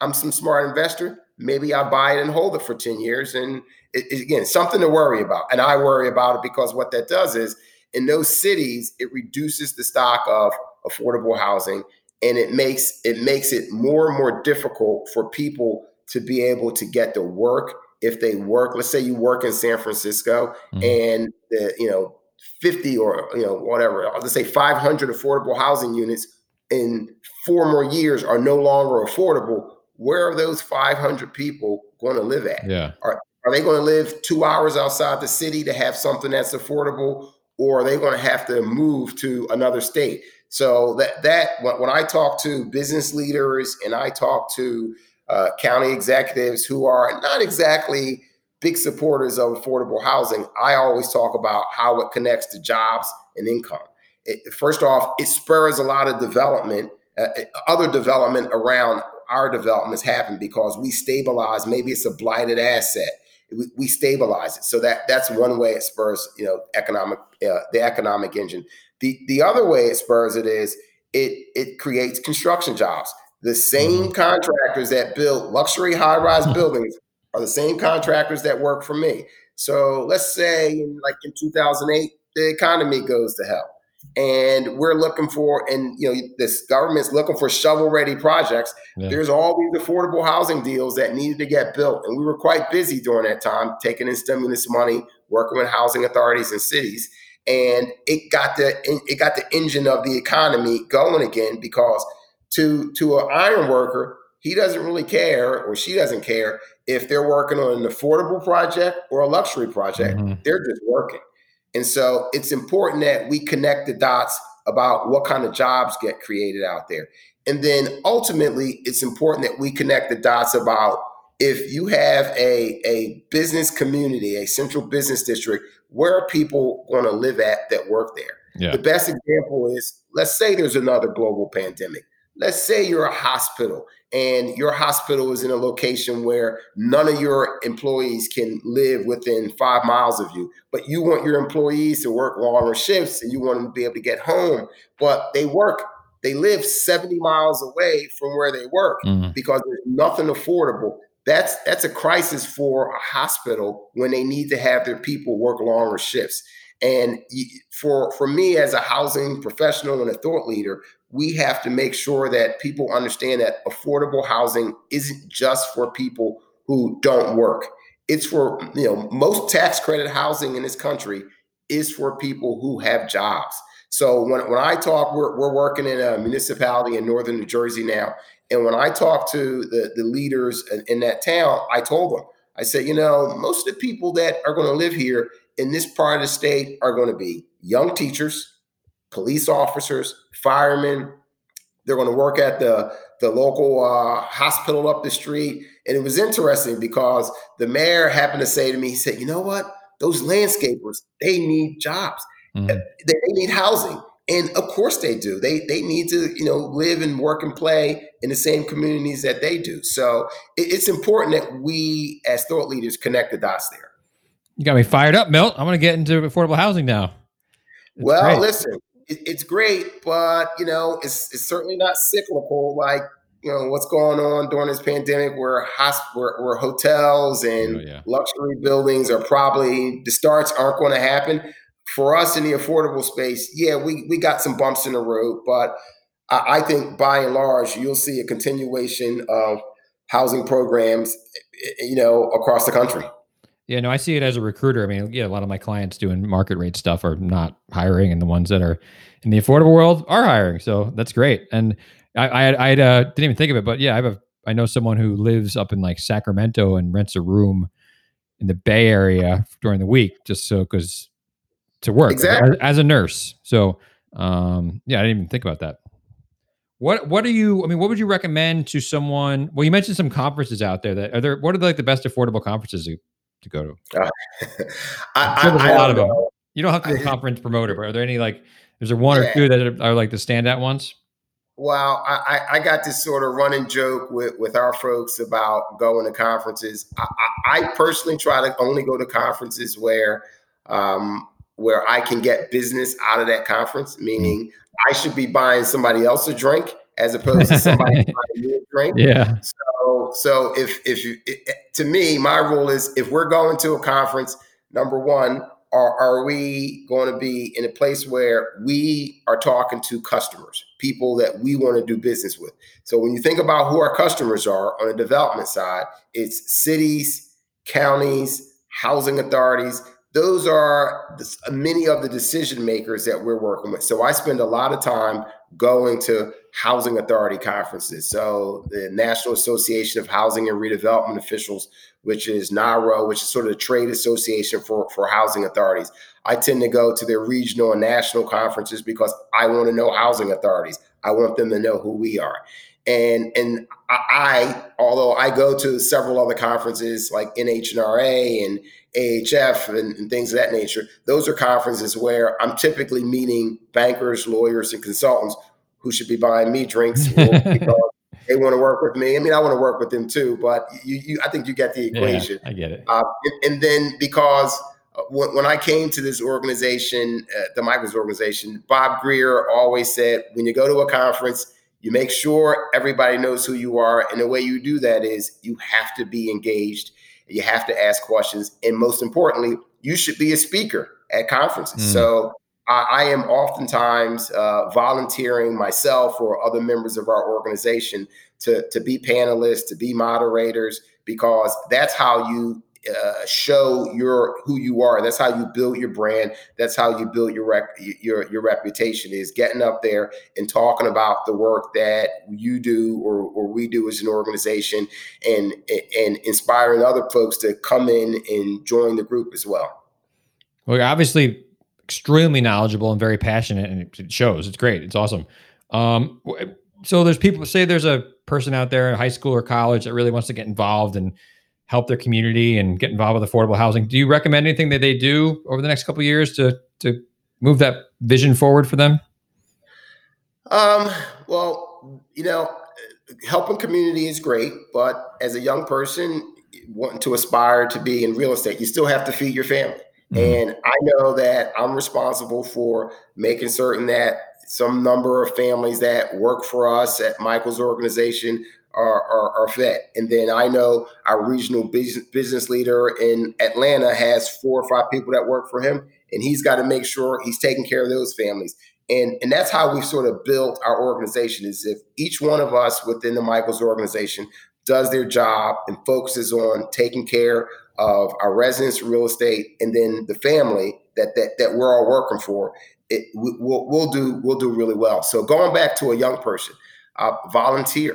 I'm some smart investor. Maybe I buy it and hold it for 10 years. And it, it, again, something to worry about. And I worry about it because what that does is in those cities, it reduces the stock of affordable housing and it makes it makes it more and more difficult for people to be able to get to work if they work. Let's say you work in San Francisco mm-hmm. and the, you know 50 or you know whatever let's say 500 affordable housing units in four more years are no longer affordable where are those 500 people going to live at? Yeah. Are, are they going to live two hours outside the city to have something that's affordable or are they going to have to move to another state? So that that when, when i talk to business leaders and i talk to uh, county executives who are not exactly big supporters of affordable housing, I always talk about how it connects to jobs and income. It, first off, it spurs a lot of development, uh, uh, other development around our developments happen because we stabilize. Maybe it's a blighted asset. We, we stabilize it, so that that's one way it spurs, you know, economic uh, the economic engine. The the other way it spurs it is it it creates construction jobs. The same mm-hmm. contractors that build luxury high rise buildings are the same contractors that work for me. So let's say, in, like in 2008, the economy goes to hell, and we're looking for, and you know, this government's looking for shovel-ready projects. Yeah. There's all these affordable housing deals that needed to get built, and we were quite busy during that time, taking in stimulus money, working with housing authorities and cities, and it got the it got the engine of the economy going again because to to an iron worker he doesn't really care or she doesn't care if they're working on an affordable project or a luxury project. Mm-hmm. They're just working. And so it's important that we connect the dots about what kind of jobs get created out there. And then ultimately, it's important that we connect the dots about if you have a, a business community, a central business district, where are people going to live at that work there? Yeah. The best example is let's say there's another global pandemic. Let's say you're a hospital and your hospital is in a location where none of your employees can live within five miles of you, but you want your employees to work longer shifts and you want them to be able to get home, but they work, they live 70 miles away from where they work mm-hmm. because there's nothing affordable. That's that's a crisis for a hospital when they need to have their people work longer shifts. And for for me as a housing professional and a thought leader, we have to make sure that people understand that affordable housing isn't just for people who don't work. It's for, you know, most tax credit housing in this country is for people who have jobs. So when, when I talk, we're, we're working in a municipality in northern New Jersey now. And when I talk to the, the leaders in, in that town, I told them, I said, you know, most of the people that are going to live here in this part of the state are going to be young teachers, police officers, firemen. They're going to work at the the local uh, hospital up the street. And it was interesting because the mayor happened to say to me, he said, "You know what? Those landscapers, they need jobs. Mm-hmm. They, they need housing." And of course they do. They they need to you know live and work and play in the same communities that they do. So it, it's important that we as thought leaders connect the dots there. You got me fired up, Milt. I'm going to get into affordable housing now. It's well, great. listen, it, it's great, but you know, it's, it's certainly not cyclical like you know what's going on during this pandemic, where hosp- where, where hotels and oh, yeah. luxury buildings are probably the starts aren't going to happen. For us in the affordable space, yeah, we we got some bumps in the road, but I, I think by and large, you'll see a continuation of housing programs, eh, eh, you know, across the country. Yeah, no, I see it as a recruiter. I mean, yeah, a lot of my clients doing market rate stuff are not hiring, and the ones that are in the affordable world are hiring. So that's great. And I, I, I uh, didn't even think of it, but yeah, I have a, I know someone who lives up in like Sacramento and rents a room in the Bay Area during the week, just so because to work exactly. as, as, a nurse. So, um, yeah, I didn't even think about that. What What are you? I mean, what would you recommend to someone? Well, you mentioned some conferences out there. That are there. What are the, like the best affordable conferences to, to go to? Uh, I, sure there's I, a lot of them. You don't have to be a conference promoter, but are there any like? Is there one yeah. or two that are, are like the standout ones? Well, I, I got this sort of running joke with, with our folks about going to conferences. I, I, personally try to only go to conferences where um, where I can get business out of that conference, meaning I should be buying somebody else a drink as opposed to somebody buying a drink. Yeah. So so if if you it, to me, my rule is if we're going to a conference, number one, are, are we going to be in a place where we are talking to customers, people that we want to do business with? So when you think about who our customers are on the development side, it's cities, counties, housing authorities. Those are many of the decision makers that we're working with. So I spend a lot of time going to housing authority conferences. So the National Association of Housing and Redevelopment Officials, which is NAHRO, which is sort of the trade association for, for housing authorities. I tend to go to their regional and national conferences because I want to know housing authorities. I want them to know who we are. And and I, although I go to several other conferences like NHNRA and AHF and, and, things of that nature, those are conferences where I'm typically meeting bankers, lawyers, and consultants who should be buying me drinks because they want to work with me. I mean, I want to work with them too, but you, you I think you get the equation. Yeah, I get it. Uh, and, and, then because uh, when, when, I came to this organization, uh, the Michaels organization, Bob Greer always said, when you go to a conference, you make sure everybody knows who you are. And the way you do that is you have to be engaged you have to ask questions. And most importantly, you should be a speaker at conferences. Mm. So I, I, am oftentimes uh, volunteering myself or other members of our organization to, to be panelists, to be moderators, because that's how you uh, show your who you are. That's how you build your brand. That's how you build your your your reputation. Is getting up there and talking about the work that you do or, or we do as an organization, and and inspiring other folks to come in and join the group as well. Well, obviously extremely knowledgeable and very passionate, and it shows. It's great. It's awesome. Um, so there's people say there's a person out there in high school or college that really wants to get involved and help their community and get involved with affordable housing. Do you recommend anything that they do over the next couple years to to move that vision forward for them? Um, well, you know, helping community is great, but as a young person wanting to aspire to be in real estate, you still have to feed your family. Mm-hmm. And I know that I'm responsible for making certain that some number of families that work for us at Michaels organization are, are, are fed. And then I know our regional business, business leader in Atlanta has four or five people that work for him, and he's got to make sure he's taking care of those families. And, and that's how we've sort of built our organization is if each one of us within the Michaels organization does their job and focuses on taking care of our residents, real estate, and then the family that that, that we're all working for, it, we'll, we'll do we'll do really well. So going back to a young person, uh, volunteer.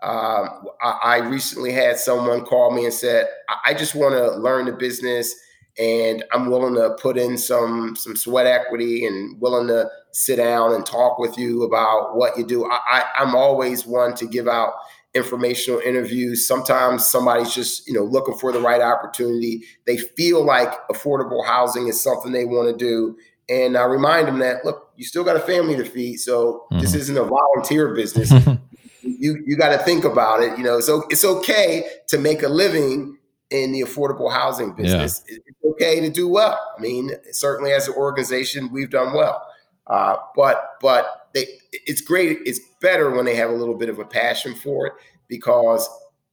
Um, I, I, recently had someone call me and said, I, I just want to learn the business and I'm willing to put in some some sweat equity and willing to sit down and talk with you about what you do. I, I, I'm always one to give out informational interviews. Sometimes somebody's just, you know, looking for the right opportunity. They feel like affordable housing is something they want to do. And I remind them that, look, you still got a family to feed. So mm-hmm. this isn't a volunteer business. you you got to think about it. You know, so it's okay to make a living in the affordable housing business. Yeah. It's okay to do well. I mean, certainly as an organization, we've done well. Uh, but but it's great. It's better when they have a little bit of a passion for it because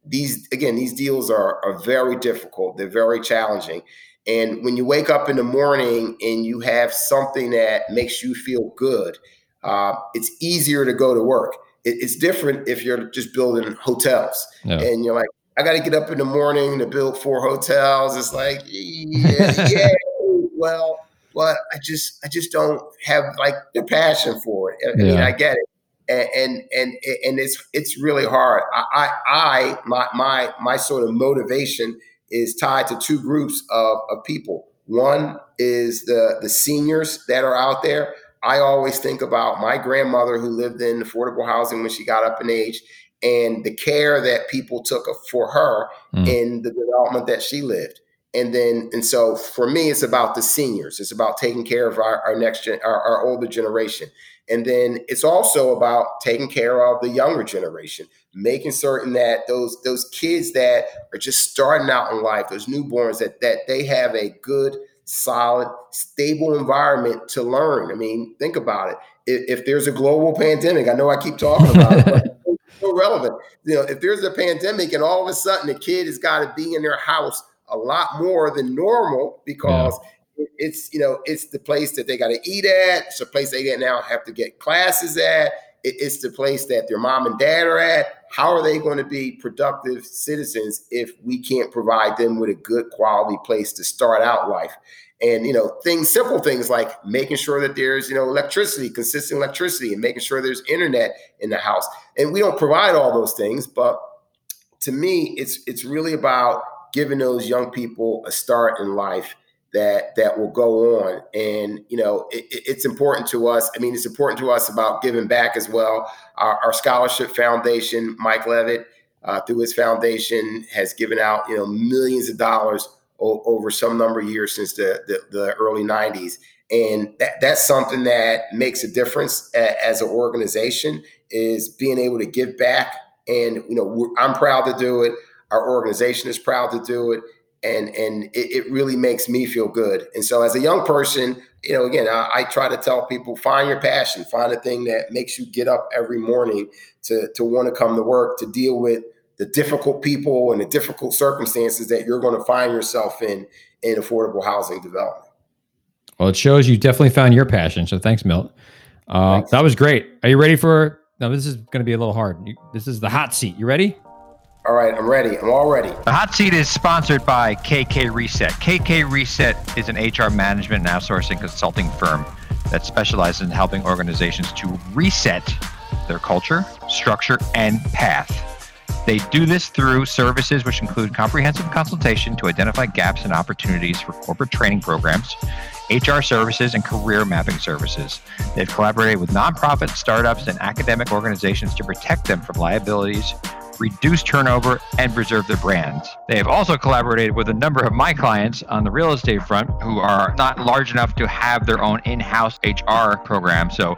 these again these deals are are very difficult. They're very challenging. And when you wake up in the morning and you have something that makes you feel good, uh, it's easier to go to work. It, it's different if you're just building hotels no. and you're like, I got to get up in the morning to build four hotels. It's like, yeah, yeah well, but I just, I just don't have like the passion for it. I, yeah. mean, I get it. And, and and and it's it's really hard. I I my my my sort of motivation is tied to two groups of, of people. One is the the seniors that are out there I always think about my grandmother who lived in affordable housing when she got up in age and the care that people took for her mm. in the development that she lived. And then, and so for me, it's about the seniors. It's about taking care of our, our next gen, our, our older generation. And then it's also about taking care of the younger generation, making certain that those those kids that are just starting out in life, those newborns, that that they have a good solid, stable environment to learn. I mean, think about it. If, if there's a global pandemic, I know I keep talking about it, so relevant. You know, if there's a pandemic and all of a sudden the kid has got to be in their house a lot more than normal because yeah. it's you know it's the place that they got to eat at. It's a place they now have to get classes at. It's the place that their mom and dad are at. How are they going to be productive citizens if we can't provide them with a good quality place to start out life? And you know, things, simple things like making sure that there's you know electricity, consistent electricity, and making sure there's internet in the house. And we don't provide all those things, but to me, it's it's really about giving those young people a start in life that that will go on. And you know it, it's important to us i mean it's important to us about giving back as well. Our, our scholarship foundation mike levitt uh, through his foundation has given out you know millions of dollars o- over some number of years since the, the, the early 90s and that, that's something that makes a difference a, as an organization is being able to give back. And you know i'm proud to do it our organization is proud to do it and and it, it, really makes me feel good. And so, as a young person, you know, again, I, I, try to tell people find your passion, find a thing that makes you get up every morning to to want to come to work, to deal with the difficult people and the difficult circumstances that you're going to find yourself in in affordable housing development. Well, it shows you definitely found your passion. So, thanks, Milt. Uh, thanks. That was great. Are you ready for? Now, this is going to be a little hard. This is the hot seat. You ready? All right, I'm ready. I'm all ready. The hot seat is sponsored by KK Reset. KK Reset is an HR management and outsourcing consulting firm that specializes in helping organizations to reset their culture, structure, and path. They do this through services which include comprehensive consultation to identify gaps and opportunities for corporate training programs, HR services, and career mapping services. They've collaborated with nonprofits, startups, and academic organizations to protect them from liabilities reduce turnover, and preserve their brands. They have also collaborated with a number of my clients on the real estate front who are not large enough to have their own in house HR program. So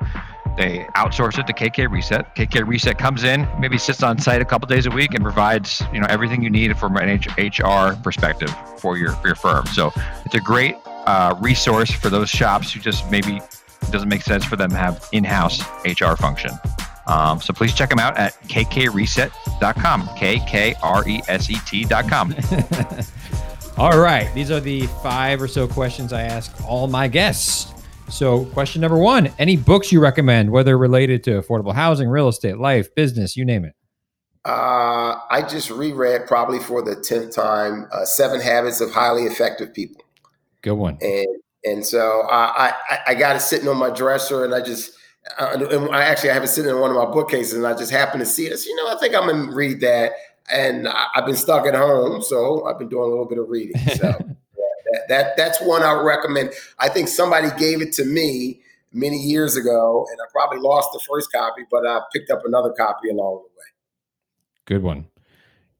they outsource it to KK Reset. KK Reset comes in, maybe sits on site a couple days a week, and provides you know everything you need from an HR perspective for your for your firm. So it's a great uh, resource for those shops who just maybe it doesn't make sense for them to have in-house HR function. Um, so please check them out at kkreset.com. K K R E S E T.com. all right. These are the five or so questions I ask all my guests. So, question number one Any books you recommend, whether related to affordable housing, real estate, life, business, you name it? Uh, I just reread probably for the 10th time uh, Seven Habits of Highly Effective People. Good one. And and so I, I, I got it sitting on my dresser and I just uh, and I actually I have it sitting in one of my bookcases, and I just happened to see it. So, you know, I think I'm gonna read that. And I, have been stuck at home, so I've been doing a little bit of reading. So yeah, that, that that's one I recommend. I think somebody gave it to me many years ago, and I probably lost the first copy, but I picked up another copy along the way. Good one.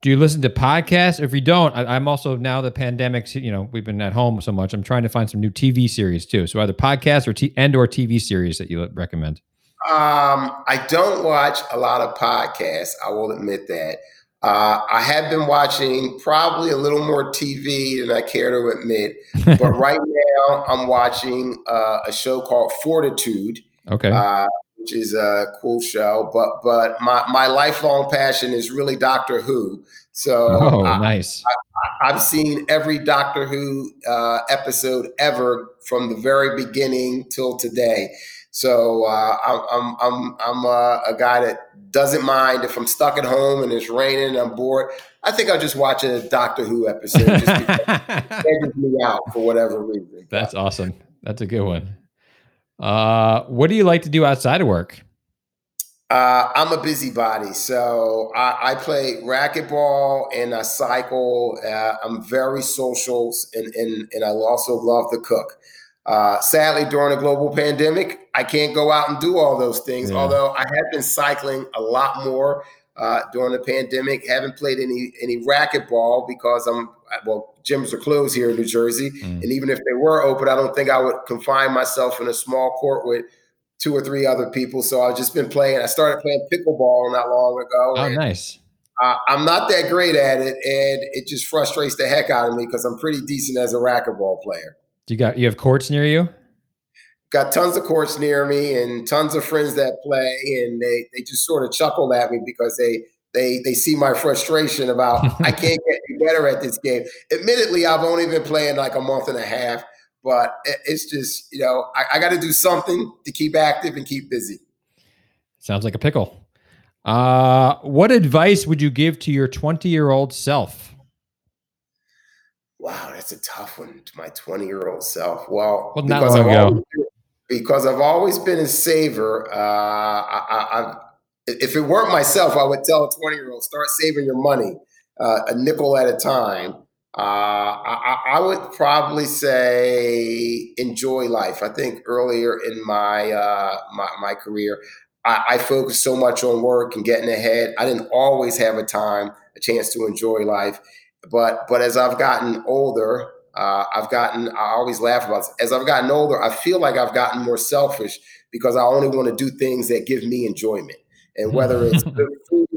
Do you listen to podcasts? If you don't, I, am also now the pandemic. You know, we've been at home so much. I'm trying to find some new TV series too. So either podcasts or t- and or TV series that you recommend. Um, I don't watch a lot of podcasts. I will admit that. Uh, I have been watching probably a little more TV than I care to admit. but right now, I'm watching uh, a show called Fortitude. Okay. Uh, which is a cool show. But but my my lifelong passion is really Doctor Who. So oh, I, nice. I, have seen every Doctor Who uh, episode ever from the very beginning till today. So uh, I'm I'm I'm uh, a guy that doesn't mind if I'm stuck at home and it's raining and I'm bored. I think I'll just watch a Doctor Who episode just because me out for whatever reason. That's awesome. That's a good one. Uh, what do you like to do outside of work? Uh, I'm a busybody, so I, I, play racquetball and I cycle. Uh, I'm very social, and, and and I also love to cook. Uh, sadly, during a global pandemic, I can't go out and do all those things. Yeah. Although I have been cycling a lot more uh, during the pandemic. Haven't played any any racquetball because I'm well, gyms are closed here in New Jersey, mm. and even if they were open, I don't think I would confine myself in a small court with two or three other people. So I've just been playing. I started playing pickleball not long ago. Oh, nice. Uh, I'm not that great at it, and it just frustrates the heck out of me because I'm pretty decent as a racquetball player. Do you got you have courts near you? Got tons of courts near me and tons of friends that play, and they they just sort of chuckle at me because they they they see my frustration about I can't get any better at this game. Admittedly, I've only been playing like a month and a half, but it's just you know I, I got to do something to keep active and keep busy. Sounds like a pickle. Uh, what advice would you give to your 20 year old self? Wow, that's a tough one to my 20 year old self. Well, well not long ago. Always, because I've always been a saver. Uh, I, I, if it weren't myself, I would tell a 20 year old start saving your money uh, a nickel at a time. Uh, I, I, would probably say enjoy life. I think earlier in my uh, my, my, career, I, I focused so much on work and getting ahead. I didn't always have a time, a chance to enjoy life. But but as I've gotten older, uh, I've gotten. I always laugh about this. As I've gotten older, I feel like I've gotten more selfish because I only want to do things that give me enjoyment. And whether it's good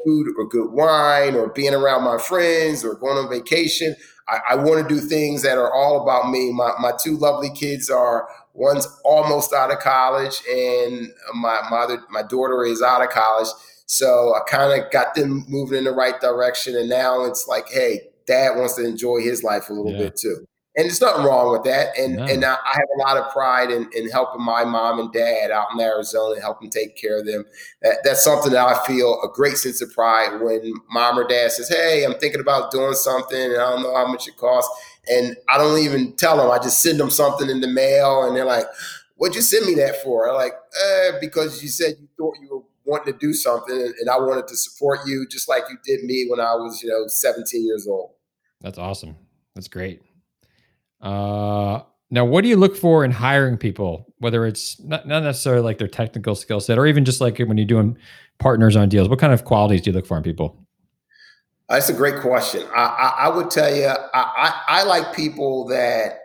food or good wine or being around my friends or going on vacation, I, I want to do things that are all about me. My my two lovely kids are one's almost out of college, and my mother, my daughter is out of college. So I kind of got them moving in the right direction, and now it's like, hey, dad wants to enjoy his life a little yeah. bit too. And there's nothing wrong with that. And no. and I, have a lot of pride in, in helping my mom and dad out in Arizona, helping take care of them. That, that's something that I feel a great sense of pride when mom or dad says, "Hey, I'm thinking about doing something, and I don't know how much it costs." And I don't even tell them. I just send them something in the mail, and they're like, "What'd you send me that for?" I'm like, eh, "Because you said you thought you were wanting to do something, and I wanted to support you just like you did me when I was, you know, 17 years old." That's awesome. That's great. Uh, now, what do you look for in hiring people? Whether it's not, not necessarily like their technical skill set, or even just like when you're doing partners on deals, what kind of qualities do you look for in people? That's a great question. I, I, I would tell you, I, I, I like people that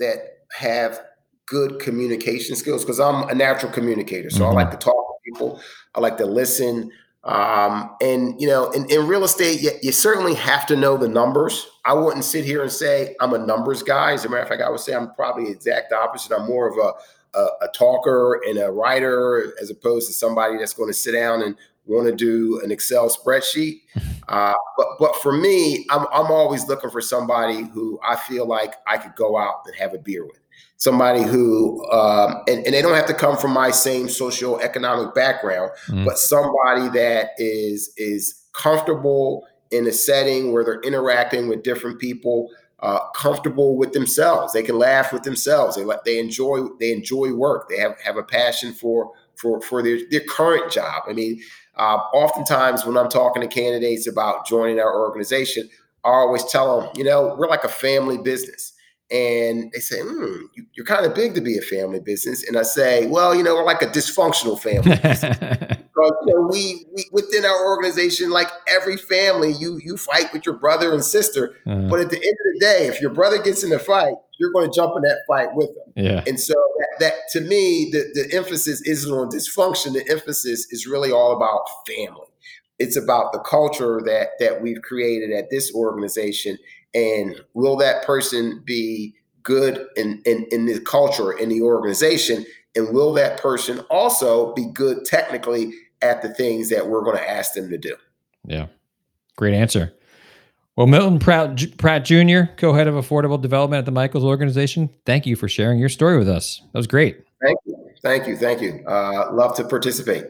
that have good communication skills because I'm a natural communicator. So mm-hmm. I like to talk to people. I like to listen. Um, and you know, in, in real estate, you, you, certainly have to know the numbers. I wouldn't sit here and say I'm a numbers guy. As a matter of fact, I would say I'm probably the exact opposite. I'm more of a, a, a talker and a writer as opposed to somebody that's going to sit down and want to do an Excel spreadsheet. Uh, but but for me, I'm I'm always looking for somebody who I feel like I could go out and have a beer with somebody who um, and, and, they don't have to come from my same socio-economic background mm-hmm. but somebody that is is comfortable in a setting where they're interacting with different people uh, comfortable with themselves. They can laugh with themselves. They they enjoy they enjoy work. They have have a passion for for for their their current job. I mean uh, oftentimes when i'm talking to candidates about joining our organization i always tell them you know we're like a family business and they say, hmm, you, are kind of big to be a family business. And I say, well, you know, we're like a dysfunctional family. because you know, we, we within our organization, like every family, you you fight with your brother and sister. Uh-huh. But at the end of the day, if your brother gets in a fight, you're going to jump in that fight with them. Yeah. And so that, that to me, the, the emphasis isn't on dysfunction. The emphasis is really all about family. It's about the culture that that we've created at this organization and will that person be good in, in, in the culture, in the organization? And will that person also be good technically at the things that we're going to ask them to do? Yeah. Great answer. Well, Milton Pratt, Pratt Jr., co head of affordable development at the Michaels organization, thank you for sharing your story with us. That was great. Thank you. Thank you. Thank you. Uh, love to participate.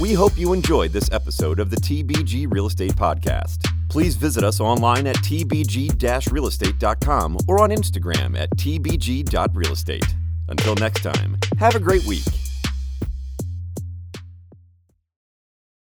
We hope you enjoyed this episode of the TBG Real Estate Podcast. Please visit us online at tbg realestate.com or on Instagram at tbg.realestate. Until next time, have a great week.